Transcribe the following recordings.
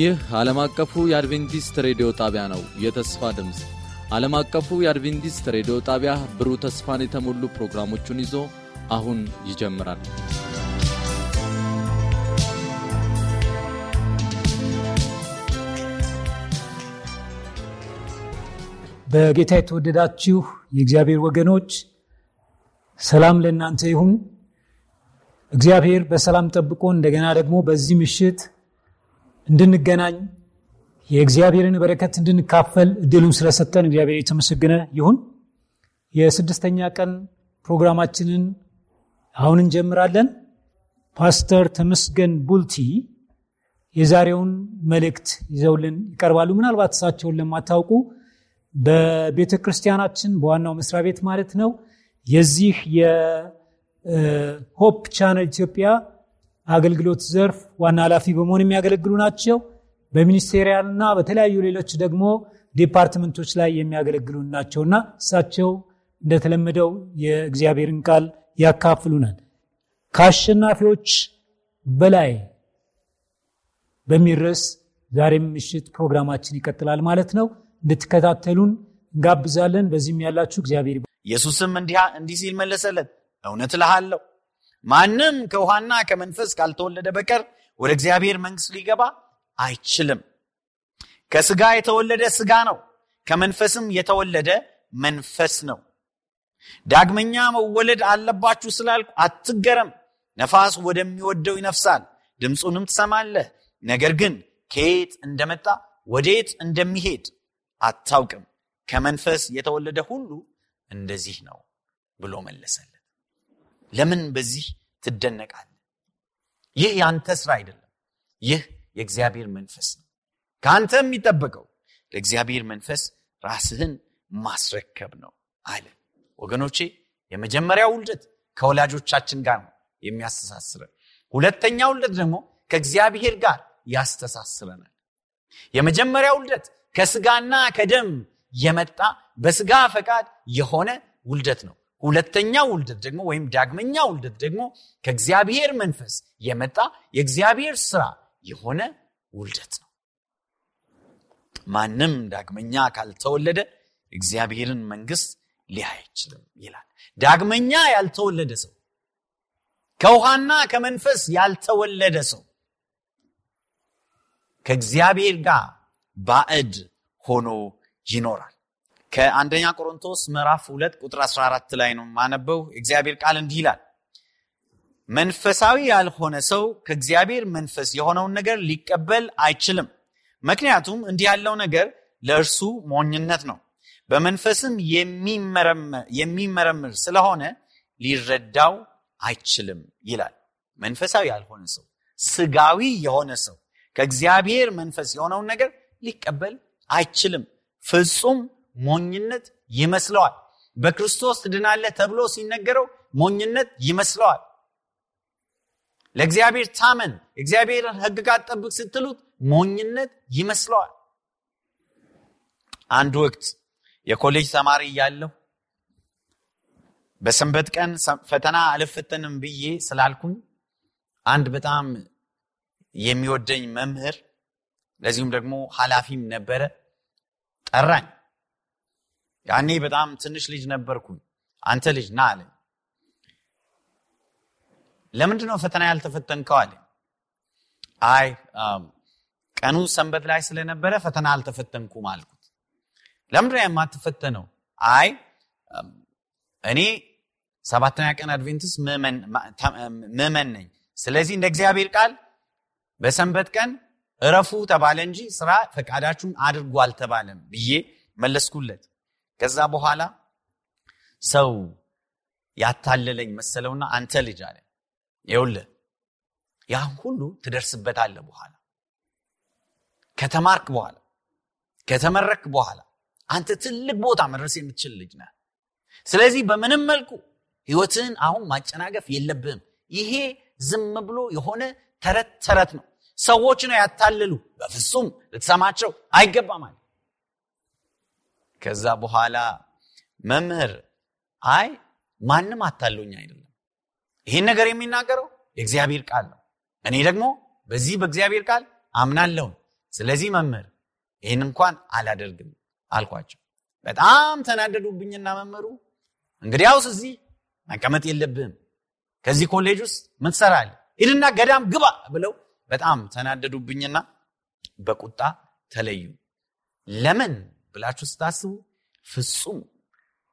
ይህ ዓለም አቀፉ የአድቬንቲስት ሬዲዮ ጣቢያ ነው። የተስፋ ድምፅ ዓለም አቀፉ የአድቬንቲስት ሬዲዮ ጣቢያ ብሩህ ተስፋን የተሞሉ ፕሮግራሞቹን ይዞ አሁን ይጀምራል። በጌታ የተወደዳችሁ የእግዚአብሔር ወገኖች ሰላም ለእናንተ ይሁን። እግዚአብሔር በሰላም ጠብቆ እንደገና ደግሞ በዚህ ምሽት እንድንገናኝ የእግዚአብሔርን በረከት እንድንካፈል እድሉን ስለሰጠን እግዚአብሔር የተመሰገነ ይሁን። የስድስተኛ ቀን ፕሮግራማችንን አሁን እንጀምራለን። ፓስተር ተመስገን ቡልቲ የዛሬውን መልእክት ይዘውልን ይቀርባሉ። ምናልባት እሳቸውን ለማታውቁ በቤተ ክርስቲያናችን በዋናው መስሪያ ቤት ማለት ነው የዚህ የ Hope Channel ኢትዮጵያ አገልግሎት ዘርፍ ዋና ኃላፊ በመሆን የሚያገለግሉ ናቸው። በ ministerial እና በተለያዩ ሌሎች ደግሞ ዲፓርትመንቶች ላይ የሚያገለግሉ ናቸውና እሳቸው እንደተለመደው የእግዚአብሔርን ቃል ያካፍሉናል። ከአሸናፊዎች በላይ በሚል ርዕስ ዛሬም ምሽት ፕሮግራማችን ይቀጥላል ማለት ነው። እንድትከታተሉን እንጋብዛለን። በዚህም ያላችሁ እግዚአብሔር ኢየሱስም እንዲህ ሲል መለሰለት፣ እውነት እልሃለሁ ማንም ከውሃና ከመንፈስ ካልተወለደ በቀር ወደ እግዚአብሔር መንግሥት ሊገባ አይችልም። ከስጋ የተወለደ ስጋ ነው፣ ከመንፈስም የተወለደ መንፈስ ነው። ዳግመኛ መወለድ አለባችሁ ስላልኩ አትገረም። ነፋስ ወደሚወደው ይነፍሳል፣ ድምፁንም ትሰማለህ፣ ነገር ግን ከየት እንደመጣ ወዴት እንደሚሄድ አታውቅም። ከመንፈስ የተወለደ ሁሉ እንደዚህ ነው ብሎ መለሰለት። ለምን በዚህ ትደነቃለህ? ይህ ያንተ ስራ አይደለም። ይህ የእግዚአብሔር መንፈስ ነው። ከአንተ የሚጠበቀው ለእግዚአብሔር መንፈስ ራስህን ማስረከብ ነው አለ። ወገኖቼ የመጀመሪያው ውልደት ከወላጆቻችን ጋር ነው የሚያስተሳስረን። ሁለተኛው ውልደት ደግሞ ከእግዚአብሔር ጋር ያስተሳስረናል። የመጀመሪያው ውልደት ከስጋና ከደም የመጣ በስጋ ፈቃድ የሆነ ውልደት ነው። ሁለተኛው ውልደት ደግሞ ወይም ዳግመኛ ውልደት ደግሞ ከእግዚአብሔር መንፈስ የመጣ የእግዚአብሔር ስራ የሆነ ውልደት ነው። ማንም ዳግመኛ ካልተወለደ እግዚአብሔርን መንግስት ሊያይ አይችልም ይላል። ዳግመኛ ያልተወለደ ሰው ከውሃና ከመንፈስ ያልተወለደ ሰው ከእግዚአብሔር ጋር ባዕድ ሆኖ ይኖራል። ከአንደኛ ቆሮንቶስ ምዕራፍ ሁለት ቁጥር 14 ላይ ነው ማነበው። እግዚአብሔር ቃል እንዲህ ይላል፣ መንፈሳዊ ያልሆነ ሰው ከእግዚአብሔር መንፈስ የሆነውን ነገር ሊቀበል አይችልም። ምክንያቱም እንዲህ ያለው ነገር ለእርሱ ሞኝነት ነው፣ በመንፈስም የሚመረምር ስለሆነ ሊረዳው አይችልም ይላል። መንፈሳዊ ያልሆነ ሰው፣ ስጋዊ የሆነ ሰው ከእግዚአብሔር መንፈስ የሆነውን ነገር ሊቀበል አይችልም። ፍጹም ሞኝነት ይመስለዋል። በክርስቶስ ትድናለህ ተብሎ ሲነገረው ሞኝነት ይመስለዋል። ለእግዚአብሔር ታመን፣ እግዚአብሔርን ሕግጋት ጠብቅ ስትሉት ሞኝነት ይመስለዋል። አንድ ወቅት የኮሌጅ ተማሪ እያለሁ በሰንበት ቀን ፈተና አልፈተንም ብዬ ስላልኩኝ አንድ በጣም የሚወደኝ መምህር ለዚሁም ደግሞ ኃላፊም ነበረ ጠራኝ። ያኔ በጣም ትንሽ ልጅ ነበርኩኝ። አንተ ልጅ ና አለኝ። ለምንድን ነው ፈተና ያልተፈተንከው አለኝ። አይ ቀኑ ሰንበት ላይ ስለነበረ ፈተና አልተፈተንኩም አልኩት። ለምንድን ነው የማትፈተነው? አይ እኔ ሰባተኛ ቀን አድቬንቲስት ምዕመን ነኝ። ስለዚህ እንደ እግዚአብሔር ቃል በሰንበት ቀን እረፉ ተባለ እንጂ ስራ ፈቃዳችሁን አድርጎ አልተባለም ብዬ መለስኩለት። ከዛ በኋላ ሰው ያታለለኝ መሰለውና አንተ ልጅ አለ ይኸውልህ ያን ሁሉ ትደርስበታለህ በኋላ ከተማርክ በኋላ ከተመረክ በኋላ አንተ ትልቅ ቦታ መድረስ የምትችል ልጅ ነህ። ስለዚህ በምንም መልኩ ህይወትህን አሁን ማጨናገፍ የለብህም። ይሄ ዝም ብሎ የሆነ ተረት ተረት ነው። ሰዎች ነው ያታልሉ። በፍጹም ልትሰማቸው አይገባም ከዛ በኋላ መምህር አይ ማንም አታሎኝ አይደለም፣ ይህን ነገር የሚናገረው የእግዚአብሔር ቃል ነው። እኔ ደግሞ በዚህ በእግዚአብሔር ቃል አምናለሁን። ስለዚህ መምህር ይህን እንኳን አላደርግም አልኳቸው። በጣም ተናደዱብኝና መምህሩ እንግዲያውስ እዚህ መቀመጥ የለብህም ከዚህ ኮሌጅ ውስጥ ምን? ሂድና ገዳም ግባ ብለው በጣም ተናደዱብኝና በቁጣ ተለዩ። ለምን ብላችሁ ስታስቡ ፍጹም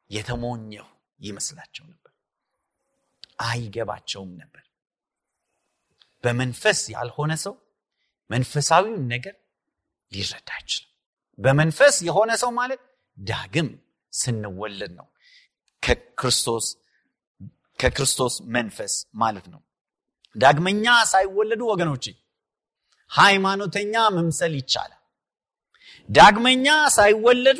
የተሞኘሁ ይመስላቸው ነበር። አይገባቸውም ነበር። በመንፈስ ያልሆነ ሰው መንፈሳዊውን ነገር ሊረዳ አይችልም። በመንፈስ የሆነ ሰው ማለት ዳግም ስንወለድ ነው። ከክርስቶስ መንፈስ ማለት ነው። ዳግመኛ ሳይወለዱ ወገኖች ሃይማኖተኛ መምሰል ይቻላል። ዳግመኛ ሳይወለዱ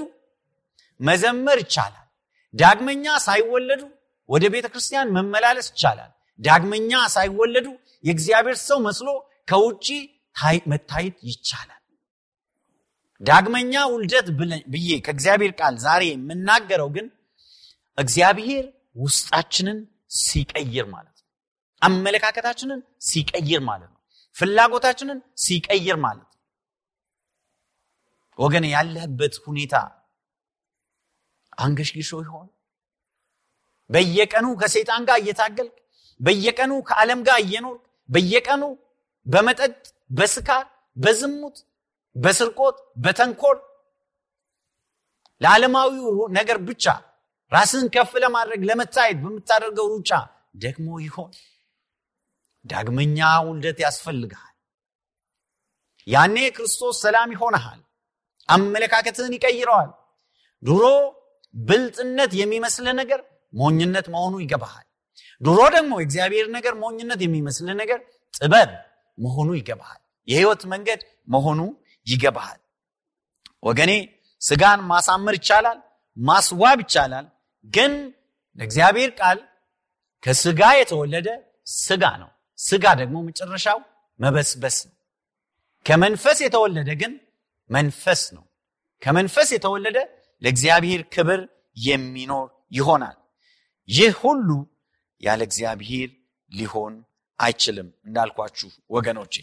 መዘመር ይቻላል። ዳግመኛ ሳይወለዱ ወደ ቤተ ክርስቲያን መመላለስ ይቻላል። ዳግመኛ ሳይወለዱ የእግዚአብሔር ሰው መስሎ ከውጭ መታየት ይቻላል። ዳግመኛ ውልደት ብዬ ከእግዚአብሔር ቃል ዛሬ የምናገረው ግን እግዚአብሔር ውስጣችንን ሲቀይር ማለት ነው። አመለካከታችንን ሲቀይር ማለት ነው። ፍላጎታችንን ሲቀይር ማለት ነው። ወገን ያለህበት ሁኔታ አንገሽግሾ ይሆን? በየቀኑ ከሰይጣን ጋር እየታገልክ፣ በየቀኑ ከዓለም ጋር እየኖርክ፣ በየቀኑ በመጠጥ፣ በስካር፣ በዝሙት፣ በስርቆት፣ በተንኮል ለዓለማዊው ነገር ብቻ ራስን ከፍ ለማድረግ ለመታየት በምታደርገው ሩጫ ደግሞ ይሆን? ዳግመኛ ውልደት ያስፈልግሃል። ያኔ ክርስቶስ ሰላም ይሆንሃል። አመለካከትህን ይቀይረዋል። ድሮ ብልጥነት የሚመስልህ ነገር ሞኝነት መሆኑ ይገባሃል። ድሮ ደግሞ የእግዚአብሔር ነገር ሞኝነት የሚመስልህ ነገር ጥበብ መሆኑ ይገባሃል። የህይወት መንገድ መሆኑ ይገባሃል። ወገኔ ስጋን ማሳመር ይቻላል፣ ማስዋብ ይቻላል። ግን ለእግዚአብሔር ቃል ከስጋ የተወለደ ስጋ ነው። ስጋ ደግሞ መጨረሻው መበስበስ ነው። ከመንፈስ የተወለደ ግን መንፈስ ነው። ከመንፈስ የተወለደ ለእግዚአብሔር ክብር የሚኖር ይሆናል። ይህ ሁሉ ያለ እግዚአብሔር ሊሆን አይችልም። እንዳልኳችሁ ወገኖቼ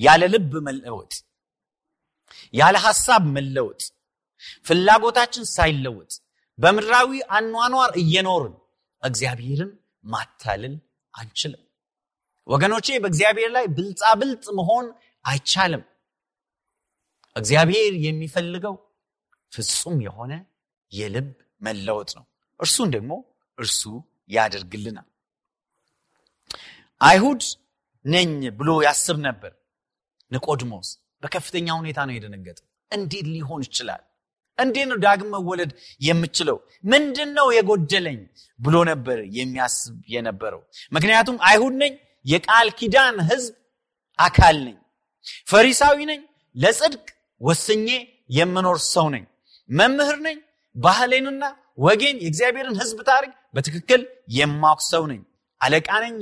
ያለ ልብ መለወጥ፣ ያለ ሐሳብ መለወጥ፣ ፍላጎታችን ሳይለወጥ በምድራዊ አኗኗር እየኖርን እግዚአብሔርን ማታለል አንችልም። ወገኖቼ በእግዚአብሔር ላይ ብልጣብልጥ መሆን አይቻልም። እግዚአብሔር የሚፈልገው ፍጹም የሆነ የልብ መለወጥ ነው። እርሱን ደግሞ እርሱ ያደርግልናል። አይሁድ ነኝ ብሎ ያስብ ነበር ንቆድሞስ። በከፍተኛ ሁኔታ ነው የደነገጠው። እንዴት ሊሆን ይችላል? እንዴት ነው ዳግም መወለድ የምችለው? ምንድን ነው የጎደለኝ ብሎ ነበር የሚያስብ የነበረው። ምክንያቱም አይሁድ ነኝ፣ የቃል ኪዳን ሕዝብ አካል ነኝ፣ ፈሪሳዊ ነኝ፣ ለጽድቅ ወስኜ የምኖር ሰው ነኝ፣ መምህር ነኝ፣ ባህሌንና ወጌን የእግዚአብሔርን ሕዝብ ታሪክ በትክክል የማውቅ ሰው ነኝ፣ አለቃ ነኝ፣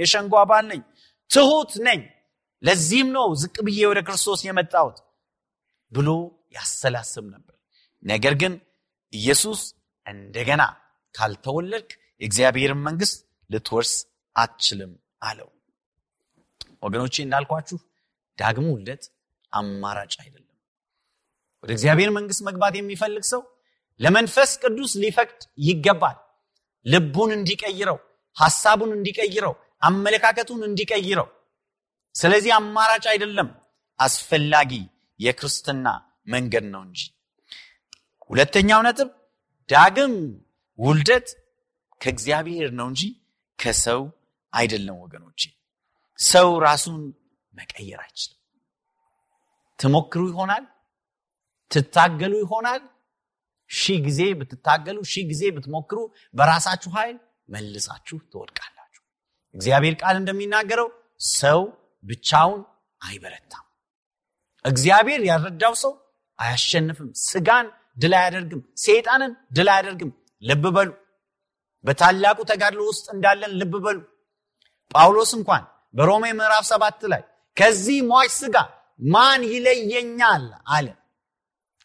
የሸንጎ አባል ነኝ፣ ትሁት ነኝ። ለዚህም ነው ዝቅ ብዬ ወደ ክርስቶስ የመጣሁት ብሎ ያሰላስብ ነበር። ነገር ግን ኢየሱስ እንደገና ካልተወለድክ የእግዚአብሔርን መንግስት ልትወርስ አትችልም አለው። ወገኖቼ እንዳልኳችሁ ዳግም ውልደት አማራጭ አይደለም። ወደ እግዚአብሔር መንግስት መግባት የሚፈልግ ሰው ለመንፈስ ቅዱስ ሊፈቅድ ይገባል። ልቡን እንዲቀይረው፣ ሐሳቡን እንዲቀይረው፣ አመለካከቱን እንዲቀይረው። ስለዚህ አማራጭ አይደለም፣ አስፈላጊ የክርስትና መንገድ ነው እንጂ። ሁለተኛው ነጥብ ዳግም ውልደት ከእግዚአብሔር ነው እንጂ ከሰው አይደለም። ወገኖቼ ሰው ራሱን መቀየር አይችልም። ትሞክሩ ይሆናል፣ ትታገሉ ይሆናል። ሺህ ጊዜ ብትታገሉ፣ ሺህ ጊዜ ብትሞክሩ በራሳችሁ ኃይል መልሳችሁ ትወድቃላችሁ። እግዚአብሔር ቃል እንደሚናገረው ሰው ብቻውን አይበረታም። እግዚአብሔር ያልረዳው ሰው አያሸንፍም። ስጋን ድል አያደርግም። ሰይጣንን ድል አያደርግም። ልብ በሉ። በታላቁ ተጋድሎ ውስጥ እንዳለን ልብ በሉ። ጳውሎስ እንኳን በሮሜ ምዕራፍ ሰባት ላይ ከዚህ ሟች ስጋ ማን ይለየኛል አለ።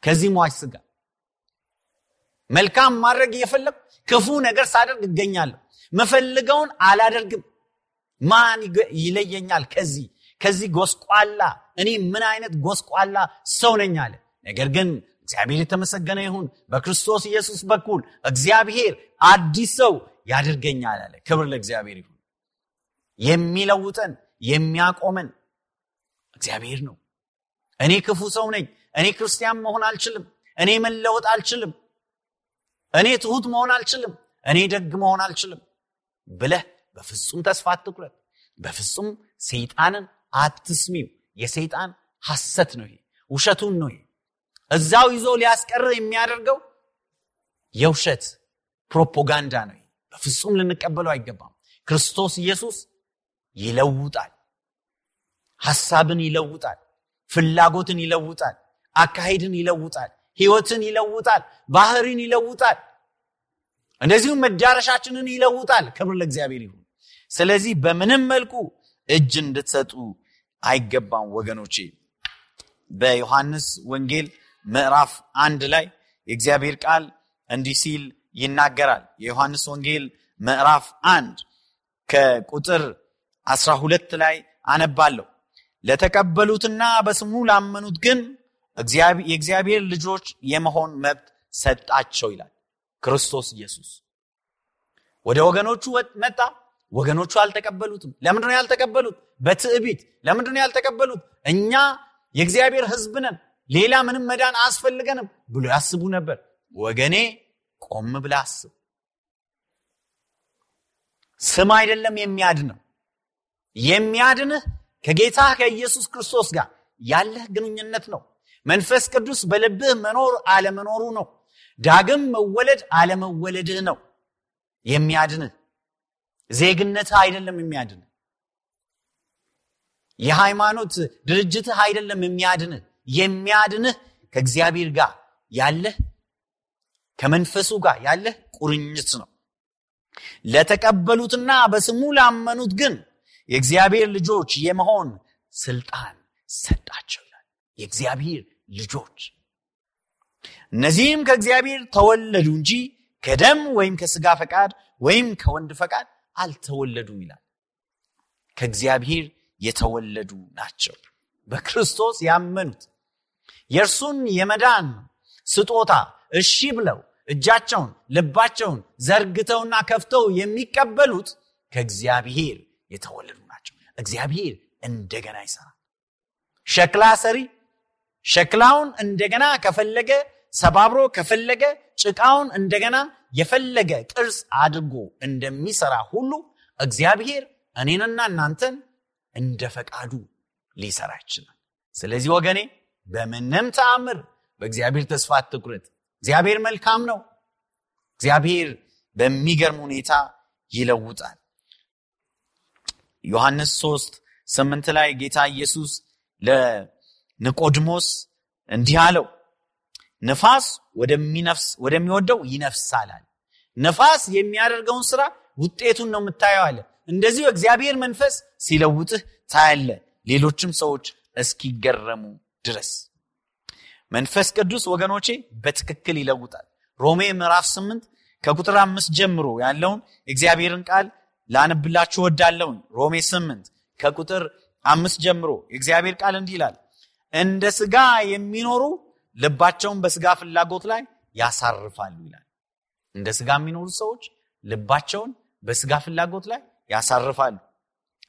ከዚህ ሟች ስጋ መልካም ማድረግ እየፈለግኩ ክፉ ነገር ሳደርግ እገኛለሁ። መፈልገውን አላደርግም። ማን ይለየኛል? ከዚህ ከዚህ ጎስቋላ እኔ ምን አይነት ጎስቋላ ሰው ነኝ አለ። ነገር ግን እግዚአብሔር የተመሰገነ ይሁን። በክርስቶስ ኢየሱስ በኩል እግዚአብሔር አዲስ ሰው ያደርገኛል አለ። ክብር ለእግዚአብሔር ይሁን። የሚለውጠን የሚያቆመን እግዚአብሔር ነው። እኔ ክፉ ሰው ነኝ እኔ ክርስቲያን መሆን አልችልም። እኔ መለወጥ አልችልም። እኔ ትሁት መሆን አልችልም። እኔ ደግ መሆን አልችልም ብለህ በፍጹም ተስፋ አትቁረጥ። በፍጹም ሰይጣንን አትስሚው። የሰይጣን ሐሰት ነው ይሄ ውሸቱን ነው ይሄ። እዛው ይዞ ሊያስቀር የሚያደርገው የውሸት ፕሮፓጋንዳ ነው በፍጹም ልንቀበለው አይገባም። ክርስቶስ ኢየሱስ ይለውጣል። ሐሳብን ይለውጣል። ፍላጎትን ይለውጣል አካሄድን ይለውጣል ህይወትን ይለውጣል ባህርን ይለውጣል እንደዚሁም መዳረሻችንን ይለውጣል። ክብር ለእግዚአብሔር ይሁን። ስለዚህ በምንም መልኩ እጅ እንድትሰጡ አይገባም ወገኖቼ። በዮሐንስ ወንጌል ምዕራፍ አንድ ላይ የእግዚአብሔር ቃል እንዲህ ሲል ይናገራል። የዮሐንስ ወንጌል ምዕራፍ አንድ ከቁጥር 12 ላይ አነባለሁ። ለተቀበሉትና በስሙ ላመኑት ግን የእግዚአብሔር ልጆች የመሆን መብት ሰጣቸው ይላል ክርስቶስ ኢየሱስ። ወደ ወገኖቹ መጣ። ወገኖቹ አልተቀበሉትም። ለምንድነው ያልተቀበሉት? በትዕቢት። ለምንድነው ያልተቀበሉት? እኛ የእግዚአብሔር ህዝብ ነን ሌላ ምንም መዳን አያስፈልገንም ብሎ ያስቡ ነበር። ወገኔ ቆም ብላ አስብ። ስም አይደለም የሚያድነው። የሚያድንህ ከጌታ ከኢየሱስ ክርስቶስ ጋር ያለህ ግንኙነት ነው መንፈስ ቅዱስ በልብህ መኖር አለመኖሩ ነው። ዳግም መወለድ አለመወለድህ ነው የሚያድንህ። ዜግነትህ አይደለም የሚያድንህ። የሃይማኖት ድርጅትህ አይደለም የሚያድንህ። የሚያድንህ ከእግዚአብሔር ጋር ያለህ ከመንፈሱ ጋር ያለህ ቁርኝት ነው። ለተቀበሉትና በስሙ ላመኑት ግን የእግዚአብሔር ልጆች የመሆን ስልጣን ሰጣቸው ይላል። የእግዚአብሔር ልጆች። እነዚህም ከእግዚአብሔር ተወለዱ እንጂ ከደም ወይም ከስጋ ፈቃድ ወይም ከወንድ ፈቃድ አልተወለዱም ይላል። ከእግዚአብሔር የተወለዱ ናቸው። በክርስቶስ ያመኑት የእርሱን የመዳን ስጦታ እሺ ብለው እጃቸውን ልባቸውን ዘርግተውና ከፍተው የሚቀበሉት ከእግዚአብሔር የተወለዱ ናቸው። እግዚአብሔር እንደገና ይሰራል። ሸክላ ሰሪ ሸክላውን እንደገና ከፈለገ ሰባብሮ ከፈለገ ጭቃውን እንደገና የፈለገ ቅርጽ አድርጎ እንደሚሰራ ሁሉ እግዚአብሔር እኔንና እናንተን እንደ ፈቃዱ ሊሰራ ይችላል። ስለዚህ ወገኔ በምንም ተአምር በእግዚአብሔር ተስፋ አትቁረጥ። እግዚአብሔር መልካም ነው። እግዚአብሔር በሚገርም ሁኔታ ይለውጣል። ዮሐንስ 3 ስምንት ላይ ጌታ ኢየሱስ ለኒቆድሞስ እንዲህ አለው ንፋስ ወደሚወደው ይነፍሳል አለ። ነፋስ የሚያደርገውን ስራ ውጤቱን ነው የምታየው አለ። እንደዚሁ እግዚአብሔር መንፈስ ሲለውጥህ ታያለ ሌሎችም ሰዎች እስኪገረሙ ድረስ። መንፈስ ቅዱስ ወገኖቼ በትክክል ይለውጣል። ሮሜ ምዕራፍ 8 ከቁጥር አምስት ጀምሮ ያለውን እግዚአብሔርን ቃል ላንብላችሁ ወዳለውን ሮሜ 8 ከቁጥር አምስት ጀምሮ የእግዚአብሔር ቃል እንዲህ ይላል እንደ ስጋ የሚኖሩ ልባቸውን በስጋ ፍላጎት ላይ ያሳርፋሉ ይላል። እንደ ስጋ የሚኖሩ ሰዎች ልባቸውን በስጋ ፍላጎት ላይ ያሳርፋሉ።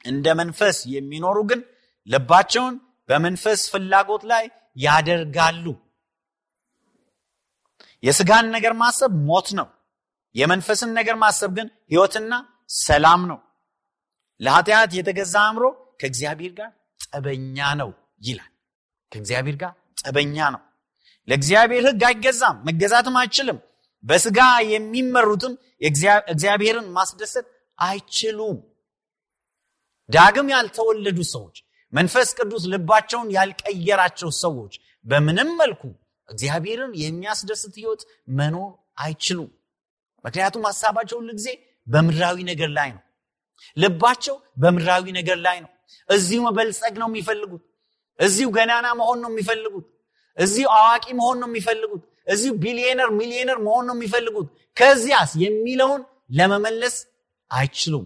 እንደ መንፈስ የሚኖሩ ግን ልባቸውን በመንፈስ ፍላጎት ላይ ያደርጋሉ። የስጋን ነገር ማሰብ ሞት ነው። የመንፈስን ነገር ማሰብ ግን ህይወትና ሰላም ነው። ለኃጢአት የተገዛ አእምሮ ከእግዚአብሔር ጋር ጠበኛ ነው ይላል ከእግዚአብሔር ጋር ጠበኛ ነው። ለእግዚአብሔር ህግ አይገዛም መገዛትም አይችልም። በስጋ የሚመሩትም እግዚአብሔርን ማስደሰት አይችሉም። ዳግም ያልተወለዱ ሰዎች መንፈስ ቅዱስ ልባቸውን ያልቀየራቸው ሰዎች በምንም መልኩ እግዚአብሔርን የሚያስደስት ህይወት መኖር አይችሉም። ምክንያቱም ሀሳባቸው ጊዜ በምድራዊ ነገር ላይ ነው። ልባቸው በምድራዊ ነገር ላይ ነው። እዚሁ መበልጸግ ነው የሚፈልጉት እዚሁ ገናና መሆን ነው የሚፈልጉት። እዚሁ አዋቂ መሆን ነው የሚፈልጉት። እዚሁ ቢሊየነር ሚሊየነር መሆን ነው የሚፈልጉት። ከዚያስ የሚለውን ለመመለስ አይችሉም።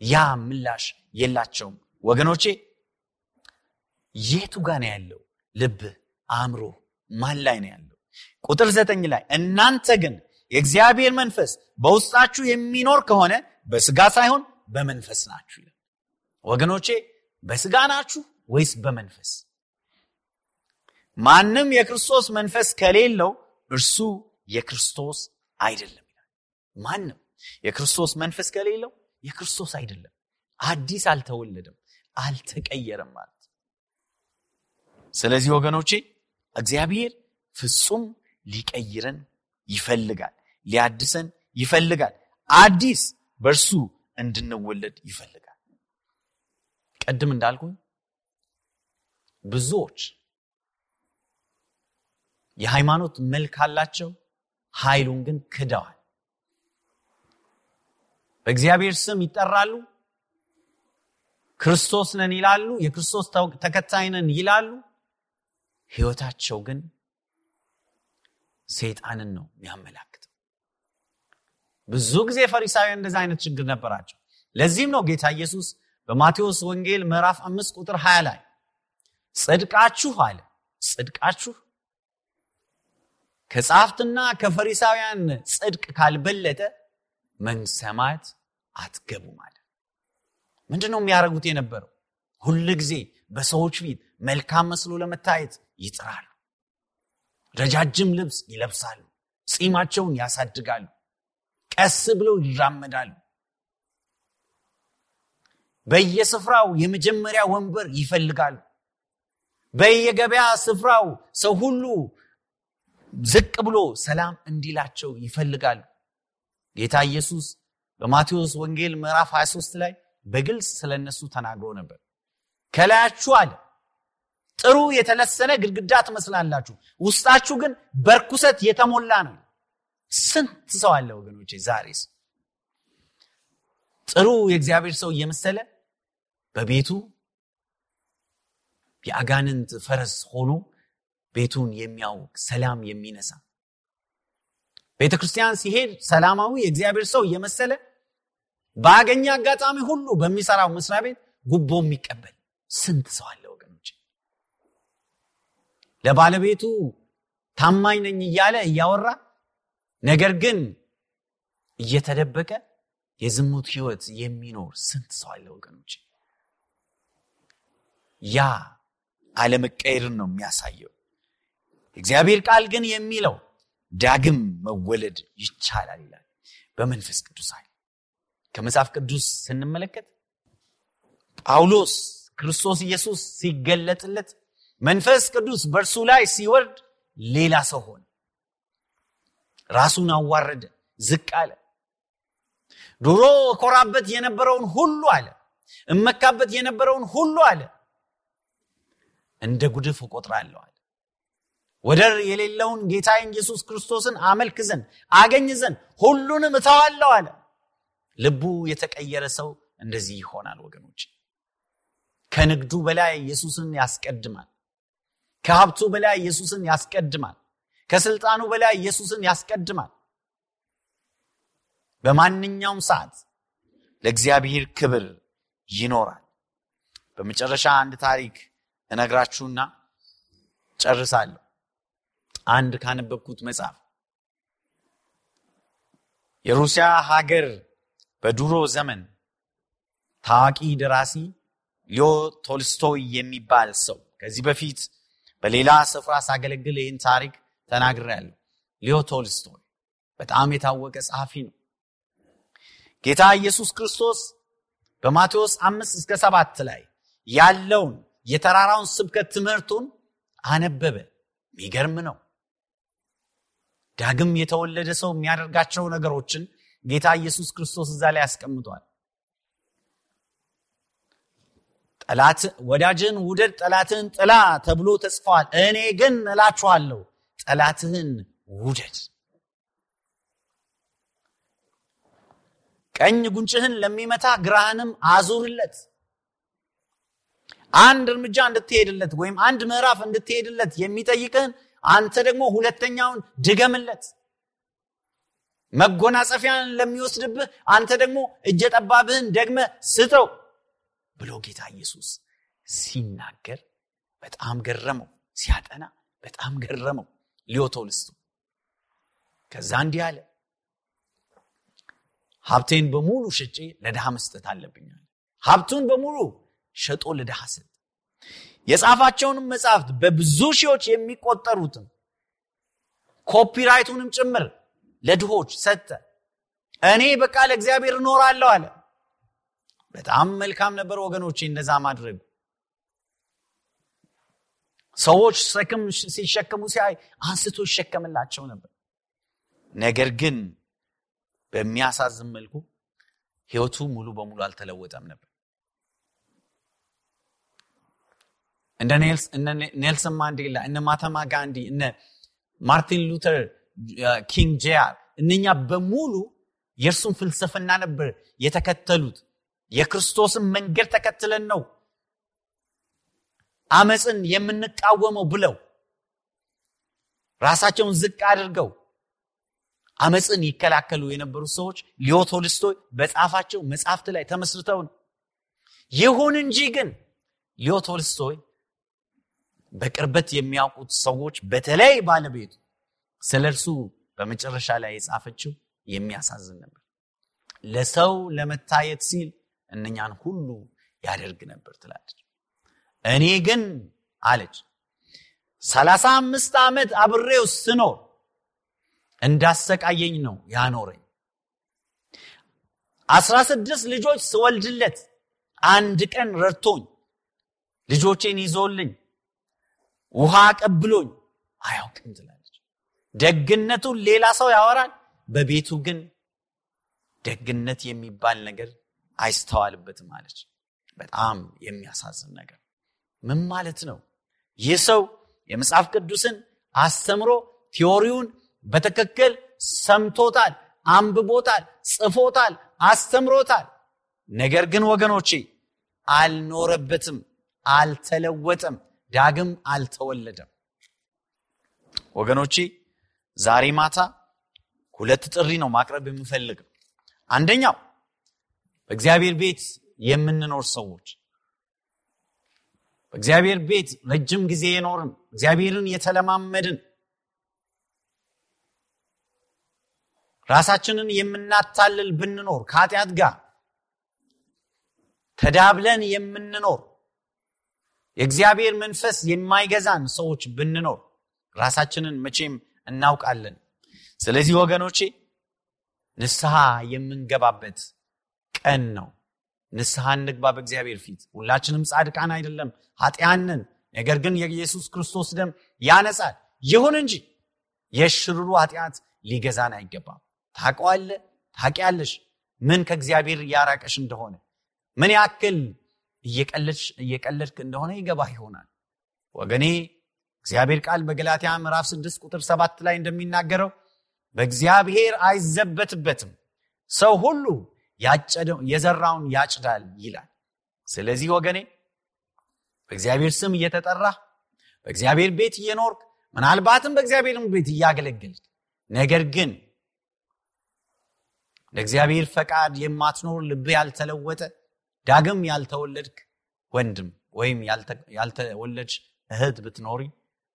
ያ ምላሽ የላቸውም። ወገኖቼ የቱ ጋ ያለው? ልብህ አእምሮ ማን ላይ ነው ያለው? ቁጥር ዘጠኝ ላይ እናንተ ግን የእግዚአብሔር መንፈስ በውስጣችሁ የሚኖር ከሆነ በስጋ ሳይሆን በመንፈስ ናችሁ ወገኖቼ በስጋ ናችሁ ወይስ በመንፈስ? ማንም የክርስቶስ መንፈስ ከሌለው እርሱ የክርስቶስ አይደለም ይላል። ማንም የክርስቶስ መንፈስ ከሌለው የክርስቶስ አይደለም። አዲስ አልተወለደም አልተቀየረም ማለት ስለዚህ ወገኖቼ እግዚአብሔር ፍጹም ሊቀይረን ይፈልጋል ሊያድሰን ይፈልጋል። አዲስ በእርሱ እንድንወለድ ይፈልጋል ቀድም እንዳልኩኝ ብዙዎች የሃይማኖት መልክ አላቸው ኃይሉን ግን ክደዋል። በእግዚአብሔር ስም ይጠራሉ ክርስቶስ ነን ይላሉ የክርስቶስ ተከታይ ነን ይላሉ። ህይወታቸው ግን ሰይጣንን ነው የሚያመላክተው። ብዙ ጊዜ ፈሪሳውያን እንደዚህ አይነት ችግር ነበራቸው። ለዚህም ነው ጌታ ኢየሱስ በማቴዎስ ወንጌል ምዕራፍ አምስት ቁጥር 20 ላይ ጽድቃችሁ አለ። ጽድቃችሁ? ከጸሐፍትና ከፈሪሳውያን ጽድቅ ካልበለጠ መንግሥተ ሰማያት አትገቡም አለ። ነው የሚያደርጉት የነበረው? ሁል ጊዜ በሰዎች ፊት መልካም መስሎ ለመታየት ይጥራሉ። ረጃጅም ልብስ ይለብሳሉ ጺማቸውን ያሳድጋሉ ቀስ ብለው ይራመዳሉ በየስፍራው የመጀመሪያ ወንበር ይፈልጋሉ በየገበያ ስፍራው ሰው ሁሉ ዝቅ ብሎ ሰላም እንዲላቸው ይፈልጋሉ ጌታ ኢየሱስ በማቴዎስ ወንጌል ምዕራፍ 23 ላይ በግልጽ ስለነሱ ተናግሮ ነበር። ከላያችሁ አለ ጥሩ የተለሰነ ግድግዳ ትመስላላችሁ ውስጣችሁ ግን በርኩሰት የተሞላ ነው። ስንት ሰው አለ ወገኖቼ ዛሬስ? ጥሩ የእግዚአብሔር ሰው እየመሰለ በቤቱ የአጋንንት ፈረስ ሆኖ ቤቱን የሚያውቅ ሰላም የሚነሳ። ቤተ ክርስቲያን ሲሄድ ሰላማዊ የእግዚአብሔር ሰው እየመሰለ በአገኘ አጋጣሚ ሁሉ በሚሰራው መስሪያ ቤት ጉቦ የሚቀበል ስንት ሰው አለ ወገኖች ለባለቤቱ ታማኝ ነኝ እያለ እያወራ ነገር ግን እየተደበቀ የዝሙት ህይወት የሚኖር ስንት ሰው አለ ወገኖች ያ አለመቀየርን ነው የሚያሳየው። እግዚአብሔር ቃል ግን የሚለው ዳግም መወለድ ይቻላል ይላል በመንፈስ ቅዱስ ኃይል። ከመጽሐፍ ቅዱስ ስንመለከት ጳውሎስ ክርስቶስ ኢየሱስ ሲገለጥለት መንፈስ ቅዱስ በእርሱ ላይ ሲወርድ ሌላ ሰው ሆነ። ራሱን አዋረደ ዝቅ አለ። ድሮ እኮራበት የነበረውን ሁሉ አለ እመካበት የነበረውን ሁሉ አለ እንደ ጉድፍ እቆጥራለሁ አለ። ወደር የሌለውን ጌታዬን ኢየሱስ ክርስቶስን አመልክ ዘንድ አገኝ ዘንድ ሁሉንም እተዋለሁ አለ። ልቡ የተቀየረ ሰው እንደዚህ ይሆናል ወገኖች ከንግዱ በላይ ኢየሱስን ያስቀድማል። ከሀብቱ በላይ ኢየሱስን ያስቀድማል። ከስልጣኑ በላይ ኢየሱስን ያስቀድማል። በማንኛውም ሰዓት ለእግዚአብሔር ክብር ይኖራል። በመጨረሻ አንድ ታሪክ እነግራችሁና ጨርሳለሁ። አንድ ካነበብኩት መጽሐፍ የሩሲያ ሀገር በድሮ ዘመን ታዋቂ ደራሲ ሊዮ ቶልስቶይ የሚባል ሰው ከዚህ በፊት በሌላ ስፍራ ሳገለግል ይህን ታሪክ ተናግሬያለሁ። ሊዮ ቶልስቶይ በጣም የታወቀ ጸሐፊ ነው። ጌታ ኢየሱስ ክርስቶስ በማቴዎስ አምስት እስከ ሰባት ላይ ያለውን የተራራውን ስብከት ትምህርቱን አነበበ። የሚገርም ነው። ዳግም የተወለደ ሰው የሚያደርጋቸው ነገሮችን ጌታ ኢየሱስ ክርስቶስ እዛ ላይ ያስቀምጧል ጠላት ወዳጅን ውደድ ጠላትህን ጥላ ተብሎ ተጽፈዋል እኔ ግን እላችኋለሁ ጠላትህን ውደድ። ቀኝ ጉንጭህን ለሚመታ ግራህንም አዙርለት አንድ እርምጃ እንድትሄድለት ወይም አንድ ምዕራፍ እንድትሄድለት የሚጠይቅህን አንተ ደግሞ ሁለተኛውን ድገምለት መጎናጸፊያን ለሚወስድብህ አንተ ደግሞ እጀጠባብህን ደግመ ስጠው ብሎ ጌታ ኢየሱስ ሲናገር በጣም ገረመው። ሲያጠና በጣም ገረመው ሊዮቶልስቱ። ከዛ እንዲህ አለ፣ ሀብቴን በሙሉ ሸጬ ለድሃ መስጠት አለብኛል። ሀብቱን በሙሉ ሸጦ ለድሃ ሰጥ የጻፋቸውንም መጽሐፍት በብዙ ሺዎች የሚቆጠሩትም ኮፒራይቱንም ጭምር ለድሆች ሰጠ። እኔ በቃ ለእግዚአብሔር እኖራለሁ አለ። በጣም መልካም ነበር ወገኖቼ እንደዛ ማድረጉ። ሰዎች ሸክም ሲሸከሙ ሲያይ አንስቶ ይሸከምላቸው ነበር። ነገር ግን በሚያሳዝን መልኩ ህይወቱ ሙሉ በሙሉ አልተለወጠም ነበር። እንደ ኔልሰን ማንዴላ፣ እነ ማህተማ ጋንዲ፣ እነ ማርቲን ሉተር ኪንግ Jr እነኛ በሙሉ የእርሱን ፍልስፍና ነበር የተከተሉት። የክርስቶስን መንገድ ተከትለን ነው አመፅን የምንቃወመው ብለው ራሳቸውን ዝቅ አድርገው አመፅን ይከላከሉ የነበሩ ሰዎች ሊዮ ቶልስቶይ በጻፋቸው መጽሐፍት ላይ ተመስርተው ነው። ይሁን እንጂ ግን ሊዮ ቶልስቶይ በቅርበት የሚያውቁት ሰዎች በተለይ ባለቤቱ ስለ እርሱ በመጨረሻ ላይ የጻፈችው የሚያሳዝን ነበር። ለሰው ለመታየት ሲል እነኛን ሁሉ ያደርግ ነበር ትላለች። እኔ ግን አለች ሰላሳ አምስት ዓመት አብሬው ስኖር እንዳሰቃየኝ ነው ያኖረኝ። አስራ ስድስት ልጆች ስወልድለት አንድ ቀን ረድቶኝ ልጆቼን ይዞልኝ ውሃ ቀብሎኝ አያውቅም ትላለች። ደግነቱን ሌላ ሰው ያወራል፣ በቤቱ ግን ደግነት የሚባል ነገር አይስተዋልበትም አለች። በጣም የሚያሳዝን ነገር ምን ማለት ነው? ይህ ሰው የመጽሐፍ ቅዱስን አስተምሮ ቲዎሪውን በትክክል ሰምቶታል፣ አንብቦታል፣ ጽፎታል፣ አስተምሮታል። ነገር ግን ወገኖቼ አልኖረበትም፣ አልተለወጠም፣ ዳግም አልተወለደም። ወገኖቼ ዛሬ ማታ ሁለት ጥሪ ነው ማቅረብ የምፈልገው። አንደኛው በእግዚአብሔር ቤት የምንኖር ሰዎች በእግዚአብሔር ቤት ረጅም ጊዜ የኖርን እግዚአብሔርን የተለማመድን ራሳችንን የምናታልል ብንኖር ከኃጢአት ጋር ተዳብለን የምንኖር የእግዚአብሔር መንፈስ የማይገዛን ሰዎች ብንኖር ራሳችንን መቼም እናውቃለን። ስለዚህ ወገኖቼ ንስሐ የምንገባበት ቀን ነው። ንስሐ እንግባ በእግዚአብሔር ፊት። ሁላችንም ጻድቃን አይደለም፣ ኃጢያንን። ነገር ግን የኢየሱስ ክርስቶስ ደም ያነጻል። ይሁን እንጂ የሽሩሩ ኃጢአት ሊገዛን አይገባም። ታቀዋለ ታቂያለሽ ምን ከእግዚአብሔር እያራቀሽ እንደሆነ ምን ያክል እየቀለድክ እንደሆነ ይገባ ይሆናል። ወገኔ እግዚአብሔር ቃል በገላትያ ምዕራፍ 6 ቁጥር 7 ላይ እንደሚናገረው በእግዚአብሔር አይዘበትበትም፣ ሰው ሁሉ የዘራውን ያጭዳል ይላል። ስለዚህ ወገኔ በእግዚአብሔር ስም እየተጠራ በእግዚአብሔር ቤት እየኖርክ ምናልባትም በእግዚአብሔር ቤት እያገለገልክ ነገር ግን ለእግዚአብሔር ፈቃድ የማትኖር ልብ ያልተለወጠ ዳግም ያልተወለድክ ወንድም ወይም ያልተወለድ እህት ብትኖሪ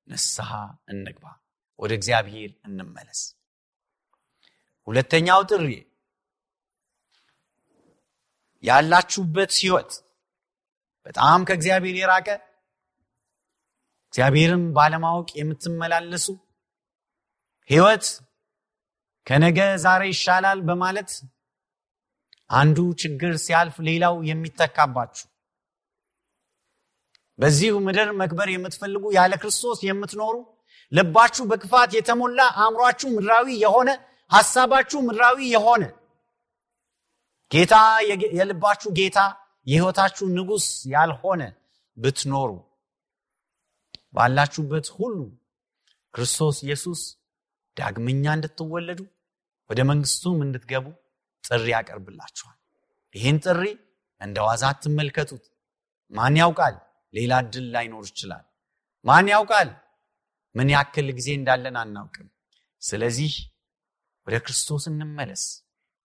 ንስሐ እንግባ፣ ወደ እግዚአብሔር እንመለስ። ሁለተኛው ጥሪ ያላችሁበት ህይወት በጣም ከእግዚአብሔር የራቀ እግዚአብሔርን ባለማወቅ የምትመላለሱ ህይወት ከነገ ዛሬ ይሻላል በማለት አንዱ ችግር ሲያልፍ ሌላው የሚተካባችሁ። በዚሁ ምድር መክበር የምትፈልጉ ያለ ክርስቶስ የምትኖሩ ልባችሁ በክፋት የተሞላ አእምሯችሁ ምድራዊ የሆነ ሐሳባችሁ ምድራዊ የሆነ ጌታ የልባችሁ ጌታ የህይወታችሁ ንጉስ ያልሆነ ብትኖሩ ባላችሁበት ሁሉ ክርስቶስ ኢየሱስ ዳግመኛ እንድትወለዱ ወደ መንግስቱም እንድትገቡ ጥሪ ያቀርብላችኋል። ይህን ጥሪ እንደ ዋዛ ትመልከቱት ማን ያውቃል ሌላ እድል ላይኖር ይችላል። ማን ያውቃል ምን ያክል ጊዜ እንዳለን አናውቅም። ስለዚህ ወደ ክርስቶስ እንመለስ።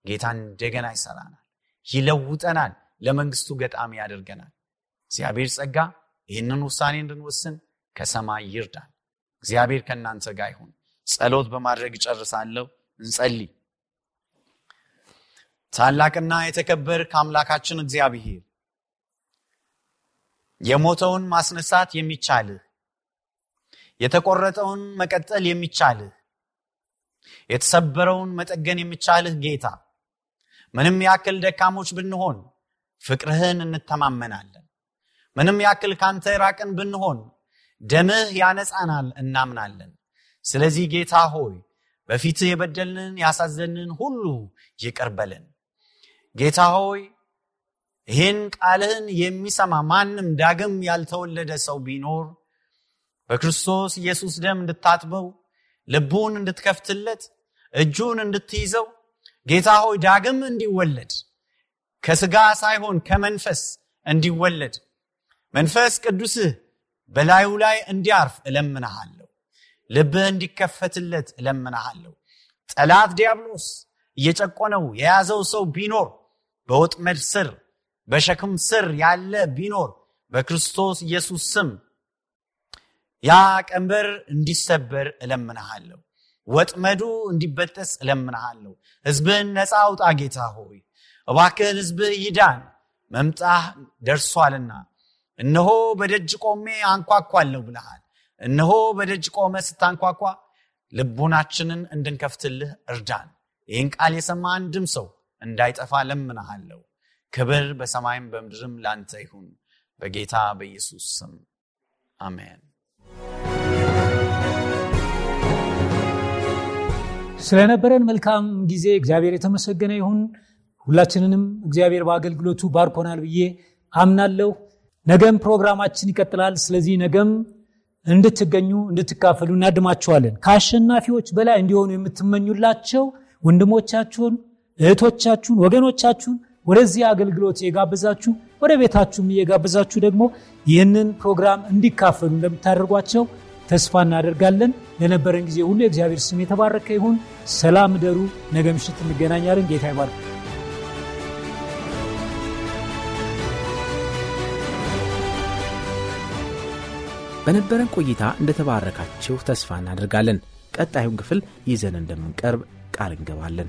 ጌታ እንደገና ይሰራናል፣ ይለውጠናል፣ ለመንግስቱ ገጣሚ ያደርገናል። እግዚአብሔር ጸጋ ይህንን ውሳኔ እንድንወስን ከሰማይ ይርዳል። እግዚአብሔር ከእናንተ ጋር ይሁን። ጸሎት በማድረግ እጨርሳለሁ። እንጸልይ። ታላቅና የተከበር ከአምላካችን እግዚአብሔር የሞተውን ማስነሳት የሚቻልህ የተቆረጠውን መቀጠል የሚቻልህ የተሰበረውን መጠገን የሚቻልህ ጌታ ምንም ያክል ደካሞች ብንሆን ፍቅርህን እንተማመናለን። ምንም ያክል ካንተ ራቅን ብንሆን ደምህ ያነጻናል እናምናለን። ስለዚህ ጌታ ሆይ በፊትህ የበደልን ያሳዘንን ሁሉ ይቅርበልን። ጌታ ሆይ ይህን ቃልህን የሚሰማ ማንም ዳግም ያልተወለደ ሰው ቢኖር በክርስቶስ ኢየሱስ ደም እንድታጥበው ልቡን እንድትከፍትለት እጁን እንድትይዘው ጌታ ሆይ ዳግም እንዲወለድ ከስጋ ሳይሆን ከመንፈስ እንዲወለድ መንፈስ ቅዱስህ በላዩ ላይ እንዲያርፍ እለምንሃለሁ። ልብህ እንዲከፈትለት እለምንሃለሁ። ጠላት ዲያብሎስ እየጨቆነው የያዘው ሰው ቢኖር በወጥመድ ስር በሸክም ስር ያለ ቢኖር በክርስቶስ ኢየሱስ ስም ያ ቀንበር እንዲሰበር እለምንሃለሁ። ወጥመዱ እንዲበጠስ እለምንሃለሁ። ህዝብህን ነፃ አውጣ ጌታ ሆይ እባክህን ህዝብህ ይዳን፣ መምጣህ ደርሷልና። እነሆ በደጅ ቆሜ አንኳኳለሁ ብለሃል። እነሆ በደጅ ቆመ ስታንኳኳ ልቡናችንን እንድንከፍትልህ እርዳን። ይህን ቃል የሰማ አንድም ሰው እንዳይጠፋ ለምንሃለሁ። ክብር በሰማይም በምድርም ላንተ ይሁን፣ በጌታ በኢየሱስ ስም አሜን። ስለነበረን መልካም ጊዜ እግዚአብሔር የተመሰገነ ይሁን። ሁላችንንም እግዚአብሔር በአገልግሎቱ ባርኮናል ብዬ አምናለሁ። ነገም ፕሮግራማችን ይቀጥላል። ስለዚህ ነገም እንድትገኙ እንድትካፈሉ እናድማችኋለን። ከአሸናፊዎች በላይ እንዲሆኑ የምትመኙላቸው ወንድሞቻችሁን፣ እህቶቻችሁን፣ ወገኖቻችሁን ወደዚህ አገልግሎት የጋበዛችሁ ወደ ቤታችሁም እየጋበዛችሁ ደግሞ ይህንን ፕሮግራም እንዲካፈሉ እንደምታደርጓቸው ተስፋ እናደርጋለን። ለነበረን ጊዜ ሁሉ የእግዚአብሔር ስም የተባረከ ይሁን። ሰላም ደሩ። ነገ ምሽት እንገናኛለን። ጌታ ይባርክ። በነበረን ቆይታ እንደተባረካችሁ ተስፋ እናደርጋለን። ቀጣዩን ክፍል ይዘን እንደምንቀርብ ቃል እንገባለን።